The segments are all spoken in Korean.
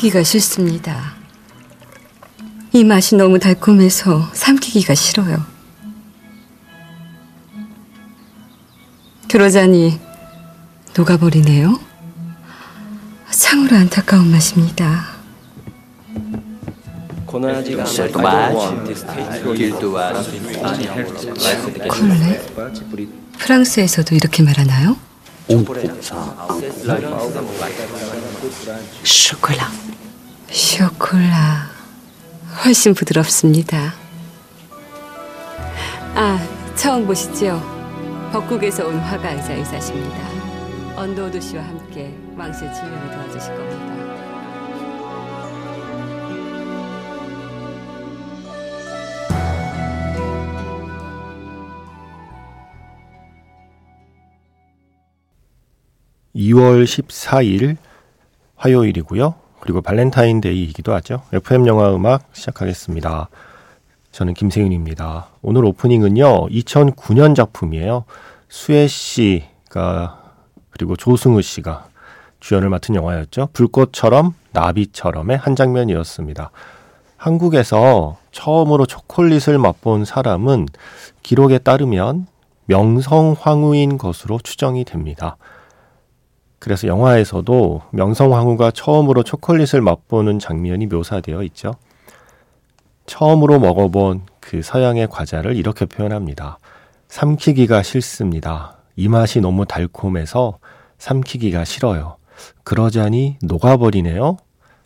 삼키기가 싫습니다. 이 맛이 너무 달콤해서 삼키기가 싫어요. 그러자니 녹아버리네요. 참으로 안타까운 맛입니다. 콜레? 프랑스에서도 이렇게 말하나요? Chocolat. Chocolat. 훨씬 부드럽습니다. 아, 처음 보시죠? 법국에서 온 화가이자 의사십니다. 언더우드 씨와 함께 왕실 진료를 도와주실 겁니다. (2월 14일) 화요일이고요. 그리고 발렌타인데이이기도 하죠. FM 영화 음악 시작하겠습니다. 저는 김세윤입니다. 오늘 오프닝은요, 2009년 작품이에요. 수혜 씨가, 그리고 조승우 씨가 주연을 맡은 영화였죠. 불꽃처럼, 나비처럼의 한 장면이었습니다. 한국에서 처음으로 초콜릿을 맛본 사람은 기록에 따르면 명성황후인 것으로 추정이 됩니다. 그래서 영화에서도 명성황후가 처음으로 초콜릿을 맛보는 장면이 묘사되어 있죠. 처음으로 먹어본 그 서양의 과자를 이렇게 표현합니다. 삼키기가 싫습니다. 이 맛이 너무 달콤해서 삼키기가 싫어요. 그러자니 녹아버리네요.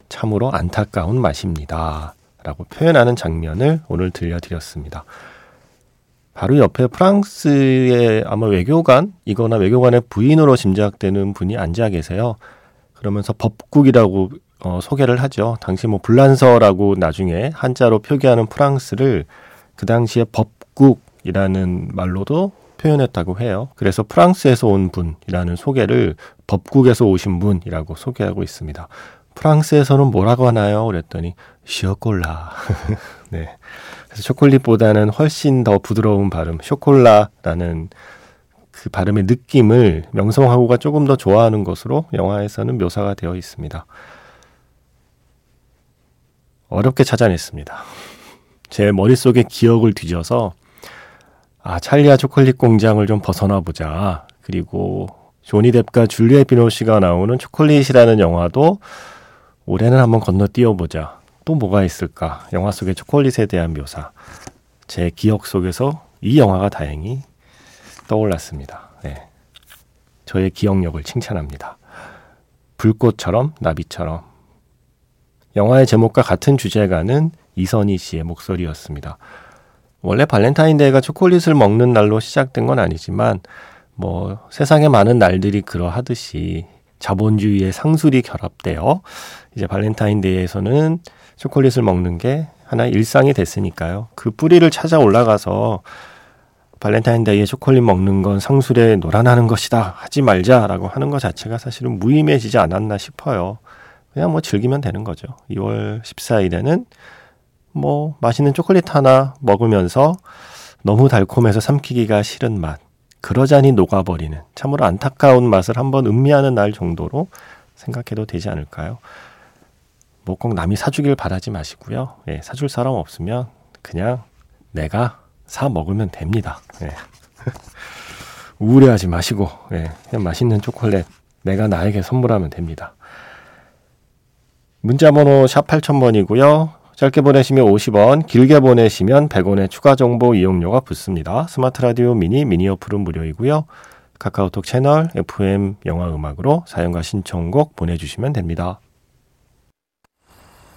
참으로 안타까운 맛입니다. 라고 표현하는 장면을 오늘 들려드렸습니다. 바로 옆에 프랑스의 아마 외교관이거나 외교관의 부인으로 짐작되는 분이 앉아 계세요. 그러면서 법국이라고 어, 소개를 하죠. 당시 뭐 불란서라고 나중에 한자로 표기하는 프랑스를 그 당시에 법국이라는 말로도 표현했다고 해요. 그래서 프랑스에서 온 분이라는 소개를 법국에서 오신 분이라고 소개하고 있습니다. 프랑스에서는 뭐라고 하나요? 그랬더니 시어콜라. 네. 그래서 초콜릿보다는 훨씬 더 부드러운 발음, 쇼콜라라는 그 발음의 느낌을 명성하고가 조금 더 좋아하는 것으로 영화에서는 묘사가 되어 있습니다. 어렵게 찾아냈습니다. 제 머릿속에 기억을 뒤져서 아, 찰리아 초콜릿 공장을 좀 벗어나 보자. 그리고 조니 뎁과 줄리엣 비노시가 나오는 초콜릿이라는 영화도 올해는 한번 건너뛰어 보자. 또 뭐가 있을까? 영화 속의 초콜릿에 대한 묘사. 제 기억 속에서 이 영화가 다행히 떠올랐습니다. 네. 저의 기억력을 칭찬합니다. 불꽃처럼 나비처럼. 영화의 제목과 같은 주제가는 이선희 씨의 목소리였습니다. 원래 발렌타인데이가 초콜릿을 먹는 날로 시작된 건 아니지만 뭐 세상에 많은 날들이 그러하듯이 자본주의의 상술이 결합되어 이제 발렌타인데이에서는 초콜릿을 먹는 게 하나의 일상이 됐으니까요. 그 뿌리를 찾아 올라가서 발렌타인데이에 초콜릿 먹는 건 상술에 노란하는 것이다. 하지 말자라고 하는 것 자체가 사실은 무의미해지지 않았나 싶어요. 그냥 뭐 즐기면 되는 거죠. 2월 14일에는 뭐 맛있는 초콜릿 하나 먹으면서 너무 달콤해서 삼키기가 싫은 맛. 그러자니 녹아버리는 참으로 안타까운 맛을 한번 음미하는 날 정도로 생각해도 되지 않을까요? 뭐 꼭 남이 사주길 바라지 마시고요. 예, 사줄 사람 없으면 그냥 내가 사 먹으면 됩니다. 예. 우울해하지 마시고 예, 그냥 맛있는 초콜릿 내가 나에게 선물하면 됩니다. 문자 번호 샵 8000번이고요. 짧게 보내시면 50원, 길게 보내시면 100원의 추가 정보 이용료가 붙습니다. 스마트 라디오 미니 미니 어플은 무료이고요. 카카오톡 채널 FM 영화 음악으로 사연과 신청곡 보내주시면 됩니다.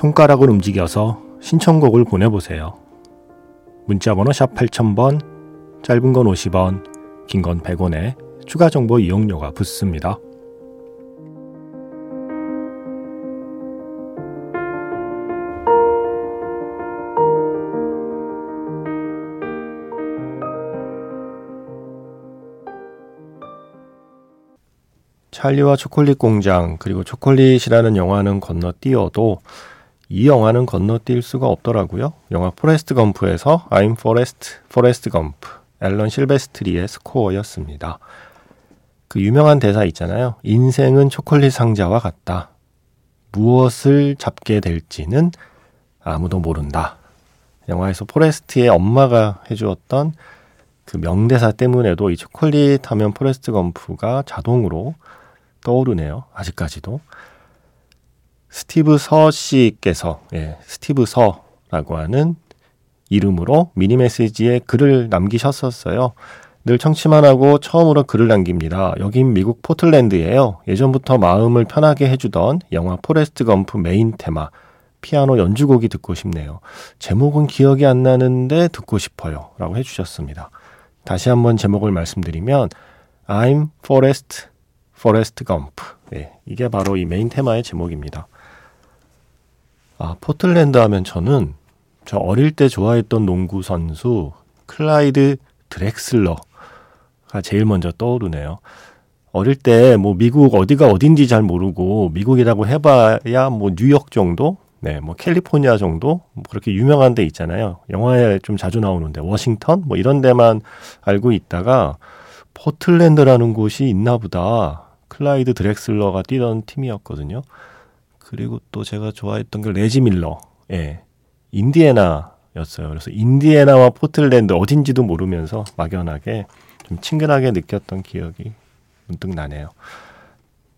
손가락을 움직여서 신청곡을 보내보세요. 문자번호 샵 8000번, 짧은 건 50원, 긴 건 100원에 추가 정보 이용료가 붙습니다. 찰리와 초콜릿 공장 그리고 초콜릿이라는 영화는 건너뛰어도 이 영화는 건너뛸 수가 없더라고요. 영화 포레스트 검프에서 I'm Forrest, Forrest Gump, 앨런 실베스트리의 스코어였습니다. 그 유명한 대사 있잖아요. 인생은 초콜릿 상자와 같다. 무엇을 잡게 될지는 아무도 모른다. 영화에서 포레스트의 엄마가 해주었던 그 명대사 때문에도 이 초콜릿 하면 포레스트 검프가 자동으로 떠오르네요. 아직까지도. 스티브 서 씨께서 예, 스티브 서라고 하는 이름으로 미니 메시지에 글을 남기셨었어요. 늘 청취만 하고 처음으로 글을 남깁니다. 여긴 미국 포틀랜드예요. 예전부터 마음을 편하게 해주던 영화 포레스트 검프 메인 테마 피아노 연주곡이 듣고 싶네요. 제목은 기억이 안 나는데 듣고 싶어요. 라고 해주셨습니다. 다시 한번 제목을 말씀드리면 I'm Forrest, Forrest Gump. 예, 이게 바로 이 메인 테마의 제목입니다. 아, 포틀랜드 하면 저는 저 어릴 때 좋아했던 농구 선수 클라이드 드렉슬러가 제일 먼저 떠오르네요. 어릴 때 뭐 미국 어디가 어딘지 잘 모르고 미국이라고 해봐야 뭐 뉴욕 정도, 네, 뭐 캘리포니아 정도 뭐 그렇게 유명한 데 있잖아요. 영화에 좀 자주 나오는데 워싱턴 뭐 이런 데만 알고 있다가 포틀랜드라는 곳이 있나 보다. 클라이드 드렉슬러가 뛰던 팀이었거든요. 그리고 또 제가 좋아했던 게 레지 밀러. 예. 인디애나였어요. 그래서 인디애나와 포틀랜드 어딘지도 모르면서 막연하게 좀 친근하게 느꼈던 기억이 문득 나네요.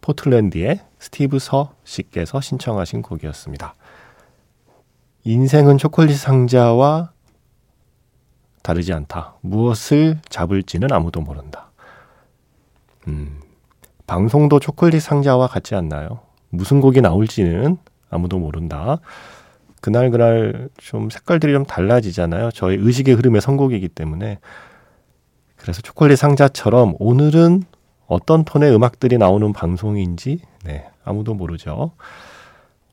포틀랜드의 스티브 서 씨께서 신청하신 곡이었습니다. 인생은 초콜릿 상자와 다르지 않다. 무엇을 잡을지는 아무도 모른다. 음, 방송도 초콜릿 상자와 같지 않나요? 무슨 곡이 나올지는 아무도 모른다. 그날 그날 좀 색깔들이 좀 달라지잖아요. 저의 의식의 흐름의 선곡이기 때문에. 그래서 초콜릿 상자처럼 오늘은 어떤 톤의 음악들이 나오는 방송인지 네, 아무도 모르죠.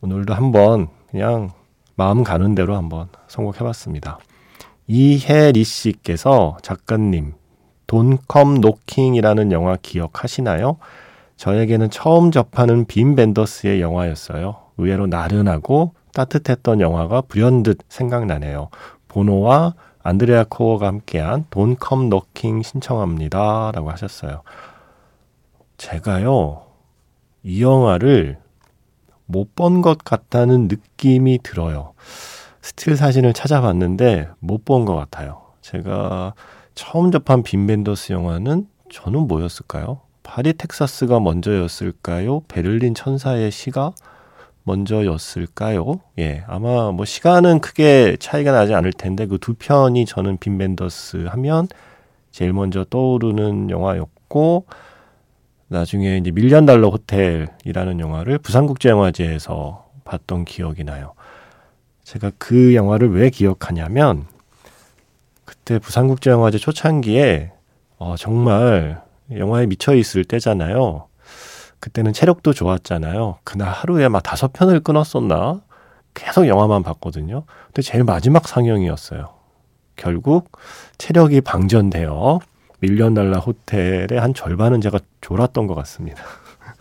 오늘도 한번 그냥 마음 가는 대로 한번 선곡해봤습니다. 이혜리 씨께서 작가님 Don't Come Knocking이라는 영화 기억하시나요? 저에게는 처음 접하는 빔 벤더스의 영화였어요. 의외로 나른하고 따뜻했던 영화가 불현듯 생각나네요. 보노와 안드레아 코어가 함께한 Don't Come Knocking 신청합니다. 라고 하셨어요. 제가요, 이 영화를 못 본 것 같다는 느낌이 들어요. 스틸 사진을 찾아봤는데 못 본 것 같아요. 제가 처음 접한 빔 벤더스 영화는 저는 뭐였을까요? 파리 텍사스가 먼저였을까요? 베를린 천사의 시가 먼저였을까요? 예, 아마 뭐 시간은 크게 차이가 나지 않을 텐데 그 두 편이 저는 빔 벤더스 하면 제일 먼저 떠오르는 영화였고 나중에 이제 밀리언 달러 호텔이라는 영화를 부산국제영화제에서 봤던 기억이 나요. 제가 그 영화를 왜 기억하냐면 그때 부산국제영화제 초창기에 어, 정말 영화에 미쳐 있을 때잖아요. 그때는 체력도 좋았잖아요. 그날 하루에 막 다섯 편을 끊었었나? 계속 영화만 봤거든요. 근데 제일 마지막 상영이었어요. 결국 체력이 방전되어 밀리언 달러 호텔의 한 절반은 제가 졸았던 것 같습니다.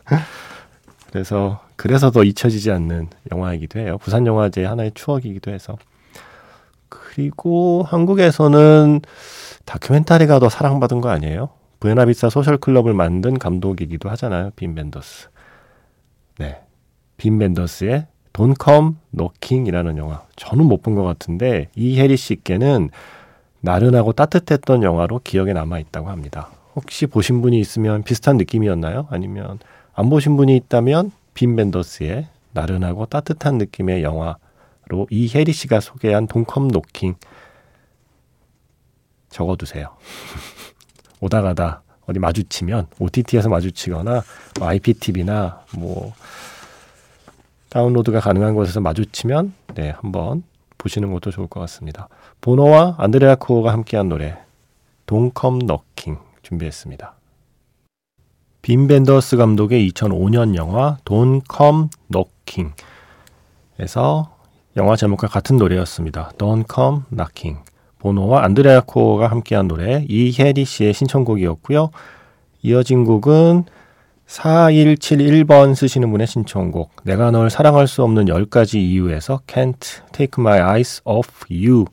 그래서 그래서 더 잊혀지지 않는 영화이기도 해요. 부산 영화제 하나의 추억이기도 해서. 그리고 한국에서는 다큐멘터리가 더 사랑받은 거 아니에요? 부에나비사 소셜클럽을 만든 감독이기도 하잖아요. 빈 벤더스. 네. 빈 벤더스의 Don't Come Knocking이라는 영화. 저는 못 본 것 같은데 이 해리 씨께는 나른하고 따뜻했던 영화로 기억에 남아 있다고 합니다. 혹시 보신 분이 있으면 비슷한 느낌이었나요? 아니면 안 보신 분이 있다면 빈 벤더스의 나른하고 따뜻한 느낌의 영화로 이 해리 씨가 소개한 돈컴 노킹 적어두세요. 오다 가다 어디 마주치면 OTT에서 마주치거나 뭐 IPTV나 뭐 다운로드가 가능한 곳에서 마주치면 네 한번 보시는 것도 좋을 것 같습니다. 보노와 안드레아 코어가 함께한 노래 동컴 너킹 준비했습니다. 빈 벤더스 감독의 2005년 영화 돈컴 너킹에서 영화 제목과 같은 노래였습니다. Don't Come Knocking. 보노와 안드레아 코어가 함께한 노래 이혜리 씨의 신청곡이었고요. 이어진 곡은 4171번 쓰시는 분의 신청곡 내가 널 사랑할 수 없는 10가지 이유에서 Can't Take My Eyes Off You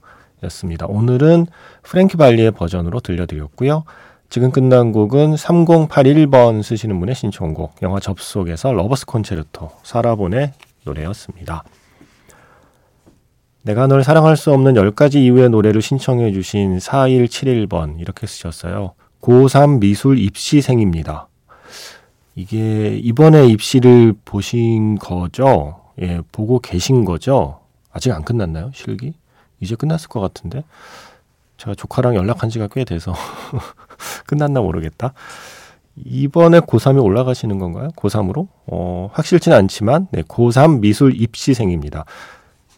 였습니다. 오늘은 프랭키 발리의 버전으로 들려드렸고요. 지금 끝난 곡은 3081번 쓰시는 분의 신청곡 영화 접속에서 Lover's Concerto 사라 본의 노래였습니다. 내가 널 사랑할 수 없는 10가지 이유의 노래를 신청해 주신 4171번 이렇게 쓰셨어요. 고3 미술 입시생입니다. 이게 이번에 입시를 보신 거죠? 예, 보고 계신 거죠? 아직 안 끝났나요? 실기? 이제 끝났을 것 같은데. 제가 조카랑 연락한 지가 꽤 돼서 끝났나 모르겠다. 이번에 고3이 올라가시는 건가요? 고3으로? 어, 확실치는 않지만, 네, 고3 미술 입시생입니다.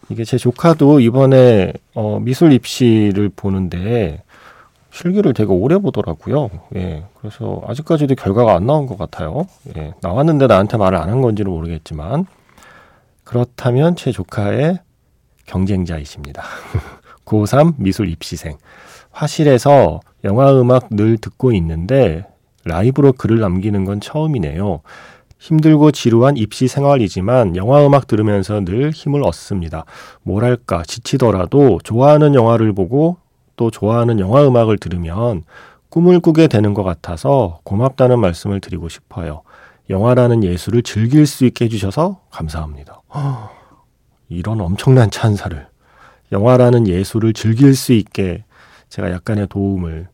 이게 제 조카도 이번에, 어, 미술 입시를 보는데, 실기를 되게 오래 보더라고요. 예. 그래서 아직까지도 결과가 안 나온 것 같아요. 예. 나왔는데 나한테 말을 안 한 건지는 모르겠지만, 그렇다면 제 조카의 경쟁자이십니다. 고3 미술 입시생. 화실에서 영화 음악 늘 듣고 있는데 라이브로 글을 남기는 건 처음이네요. 힘들고 지루한 입시 생활이지만 영화 음악 들으면서 늘 힘을 얻습니다. 뭐랄까 지치더라도 좋아하는 영화를 보고 또 좋아하는 영화 음악을 들으면 꿈을 꾸게 되는 것 같아서 고맙다는 말씀을 드리고 싶어요. 영화라는 예술을 즐길 수 있게 해주셔서 감사합니다. 이런 엄청난 찬사를 영화라는 예술을 즐길 수 있게 제가 약간의 도움을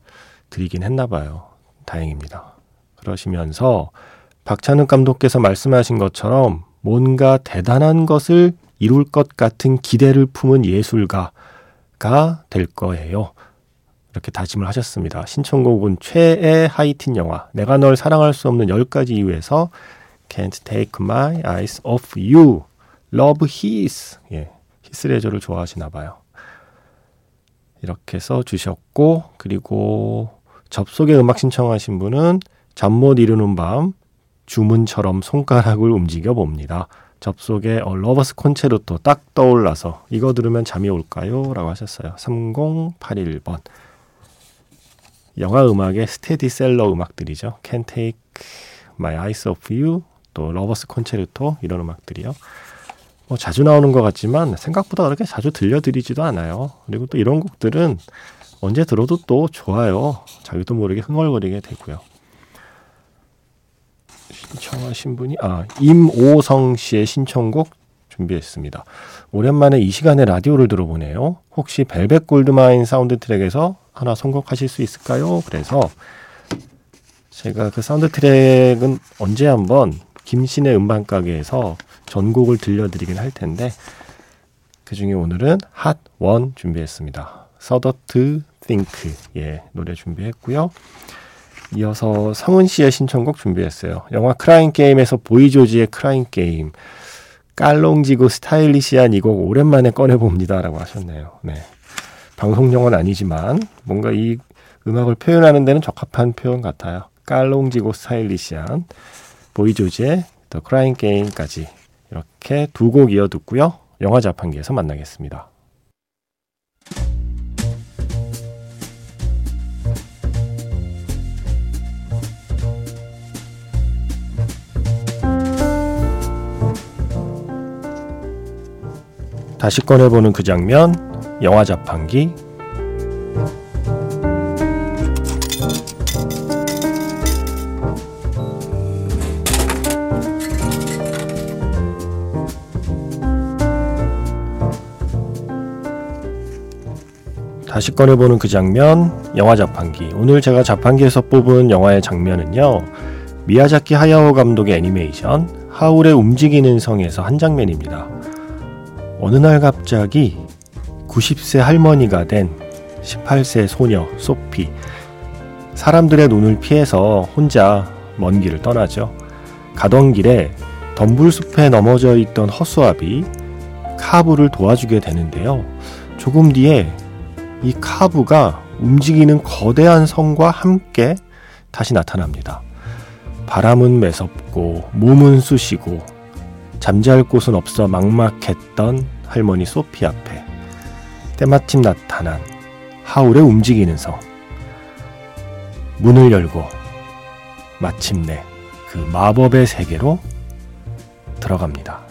드리긴 했나 봐요. 다행입니다. 그러시면서 박찬욱 감독께서 말씀하신 것처럼 뭔가 대단한 것을 이룰 것 같은 기대를 품은 예술가가 될 거예요. 이렇게 다짐을 하셨습니다. 신청곡은 최애 하이틴 영화 내가 널 사랑할 수 없는 10가지 이유에서 Can't Take My Eyes Off You Love His 예, 히스레저를 좋아하시나 봐요. 이렇게 써 주셨고 그리고 접속에 음악 신청하신 분은 잠 못 이루는 밤 주문처럼 손가락을 움직여 봅니다. 접속에 어, Lover's Concerto 딱 떠올라서 이거 들으면 잠이 올까요? 라고 하셨어요. 3081번. 영화 음악의 스테디셀러 음악들이죠. Can't Take My Eyes Off You, 또 Lover's Concerto 이런 음악들이요. 뭐 자주 나오는 것 같지만 생각보다 그렇게 자주 들려드리지도 않아요. 그리고 또 이런 곡들은 언제 들어도 또 좋아요. 자기도 모르게 흥얼거리게 되고요. 신청하신 분이 아 임오성 씨의 신청곡 준비했습니다. 오랜만에 이 시간에 라디오를 들어보네요. 혹시 Velvet Goldmine 사운드 트랙에서 하나 선곡하실 수 있을까요? 그래서 제가 그 사운드 트랙은 언제 한번 김신의 음반 가게에서 전곡을 들려드리긴 할 텐데 그 중에 오늘은 Hot One 준비했습니다. Shudder to Think 예 노래 준비했고요. 이어서 성은 씨의 신청곡 준비했어요. 영화 Crying Game에서 보이 조지의 Crying Game 깔롱지고 스타일리시한 이 곡 오랜만에 꺼내봅니다 라고 하셨네요. 네. 방송 용어는 아니지만 뭔가 이 음악을 표현하는 데는 적합한 표현 같아요. 깔롱지고 스타일리시한 보이 조지의 The Crying Game까지 이렇게 두 곡 이어 듣고요. 영화 자판기에서 만나겠습니다. 다시 꺼내보는 그 장면, 영화 자판기. 다시 꺼내보는 그 장면, 영화 자판기. 오늘 제가 자판기에서 뽑은 영화의 장면은요, 미야자키 하야오 감독의 애니메이션, 하울의 움직이는 성에서 한 장면입니다. 어느 날 갑자기 90세 할머니가 된 18세 소녀 소피 사람들의 눈을 피해서 혼자 먼 길을 떠나죠. 가던 길에 덤불숲에 넘어져 있던 허수아비 카부를 도와주게 되는데요. 조금 뒤에 이 카부가 움직이는 거대한 성과 함께 다시 나타납니다. 바람은 매섭고 몸은 쑤시고 잠잘 곳은 없어 막막했던 할머니 소피 앞에 때마침 나타난 하울의 움직이는 성 문을 열고 마침내 그 마법의 세계로 들어갑니다.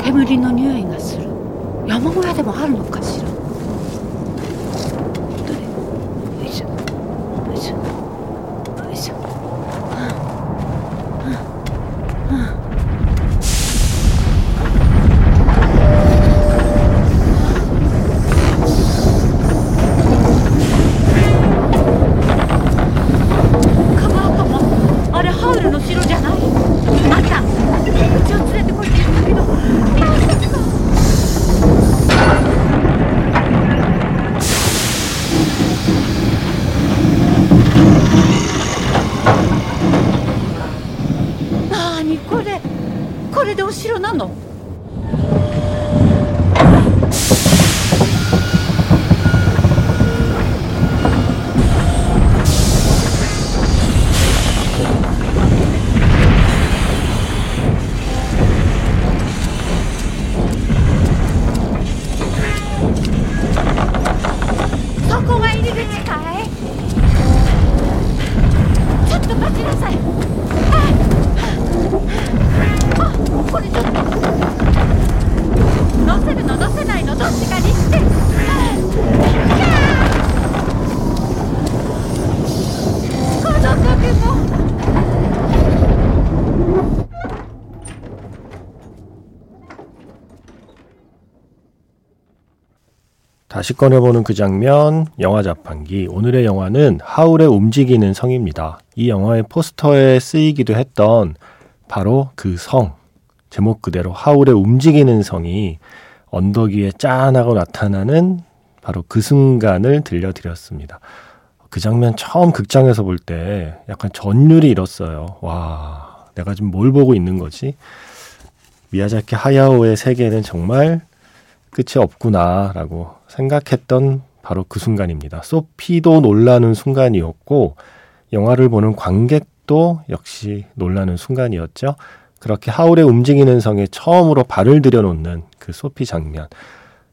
괴물이노니? もあるのか 다시 꺼내보는 그 장면, 영화 자판기. 오늘의 영화는 하울의 움직이는 성입니다. 이 영화의 포스터에 쓰이기도 했던 바로 그 성. 제목 그대로 하울의 움직이는 성이 언덕 위에 짠하고 나타나는 바로 그 순간을 들려드렸습니다. 그 장면 처음 극장에서 볼 때 약간 전율이 일었어요. 와, 내가 지금 뭘 보고 있는 거지? 미야자키 하야오의 세계는 정말 끝이 없구나라고 생각했던 바로 그 순간입니다. 소피도 놀라는 순간이었고 영화를 보는 관객도 역시 놀라는 순간이었죠. 그렇게 하울의 움직이는 성에 처음으로 발을 들여놓는 그 소피 장면.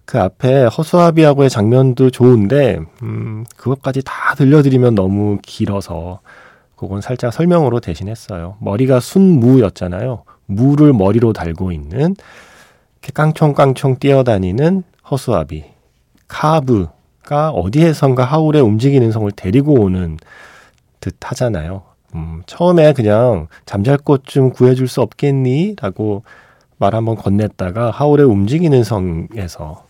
그 앞에 허수아비하고의 장면도 좋은데 음, 그것까지 다 들려드리면 너무 길어서 그건 살짝 설명으로 대신했어요. 머리가 순무였잖아요. 무를 머리로 달고 있는 이렇게 깡총깡총 뛰어다니는 허수아비 카브가 어디에선가 하울의 움직이는 성을 데리고 오는 듯 하잖아요. 음, 처음에 그냥 잠잘 곳 좀 구해줄 수 없겠니? 라고 말 한번 건넸다가 하울의 움직이는 성에서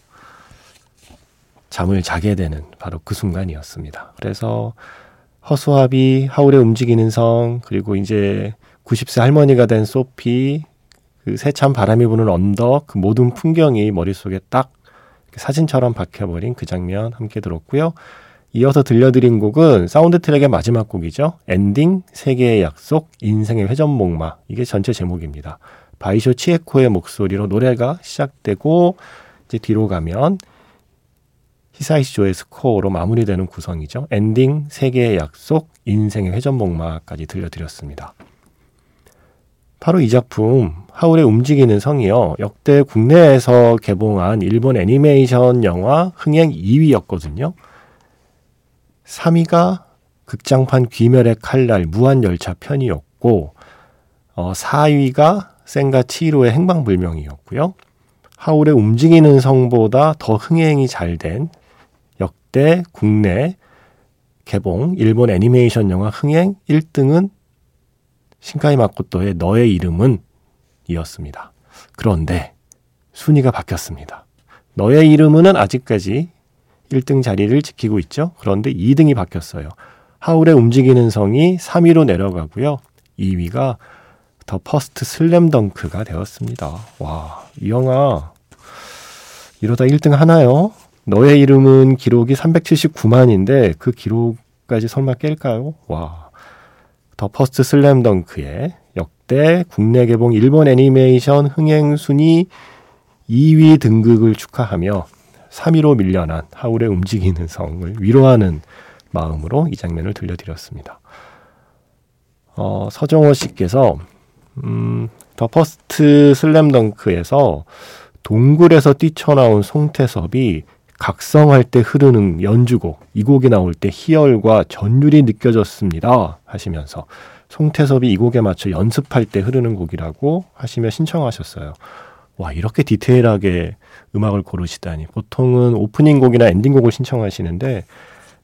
잠을 자게 되는 바로 그 순간이었습니다. 그래서 허수아비, 하울의 움직이는 성, 그리고 이제 90세 할머니가 된 소피, 그 세찬 바람이 부는 언덕, 그 모든 풍경이 머릿속에 딱 사진처럼 박혀버린 그 장면 함께 들었고요. 이어서 들려드린 곡은 사운드 트랙의 마지막 곡이죠. 엔딩, 세계의 약속, 인생의 회전목마. 이게 전체 제목입니다. 바이쇼 치에코의 목소리로 노래가 시작되고 이제 뒤로 가면 히사이시조의 스코어로 마무리되는 구성이죠. 엔딩, 세계의 약속, 인생의 회전목마까지 들려드렸습니다. 바로 이 작품 하울의 움직이는 성이요. 역대 국내에서 개봉한 일본 애니메이션 영화 흥행 2위였거든요. 3위가 극장판 귀멸의 칼날 무한열차 편이었고 어, 4위가 센과 치히로의 행방불명이었고요. 하울의 움직이는 성보다 더 흥행이 잘 된 역대 국내 개봉 일본 애니메이션 영화 흥행 1등은 신카이 마코토의 너의 이름은 이었습니다. 그런데 순위가 바뀌었습니다. 너의 이름은 아직까지 1등 자리를 지키고 있죠. 그런데 2등이 바뀌었어요. 하울의 움직이는 성이 3위로 내려가고요. 2위가 더 퍼스트 슬램덩크가 되었습니다. 와, 이 영화 이러다 1등 하나요? 너의 이름은 기록이 379만인데 그 기록까지 설마 깰까요? 와. 더 퍼스트 슬램덩크의 역대 국내 개봉 일본 애니메이션 흥행 순위 2위 등극을 축하하며 3위로 밀려난 하울의 움직이는 성을 위로하는 마음으로 이 장면을 들려드렸습니다. 어, 서정호 씨께서 음, 더 퍼스트 슬램덩크에서 동굴에서 뛰쳐나온 송태섭이 각성할 때 흐르는 연주곡 이 곡이 나올 때 희열과 전율이 느껴졌습니다 하시면서 송태섭이 이 곡에 맞춰 연습할 때 흐르는 곡이라고 하시며 신청하셨어요. 와 이렇게 디테일하게 음악을 고르시다니 보통은 오프닝 곡이나 엔딩 곡을 신청하시는데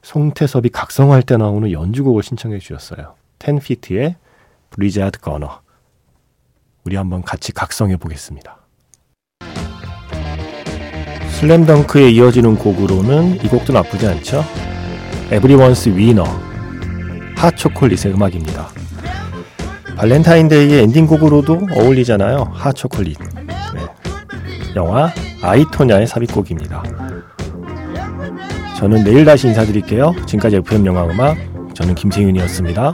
송태섭이 각성할 때 나오는 연주곡을 신청해 주셨어요. 텐피트의 Blizzard Gunner 우리 한번 같이 각성해 보겠습니다. 슬램덩크에 이어지는 곡으로는 이 곡도 나쁘지 않죠. Everyone's Winner 핫초콜릿의 음악입니다. 발렌타인데이의 엔딩곡으로도 어울리잖아요. 핫초콜릿. 네. 영화 아이토냐의 삽입곡입니다. 저는 내일 다시 인사드릴게요. 지금까지 FM 영화 음악 저는 김세윤이었습니다.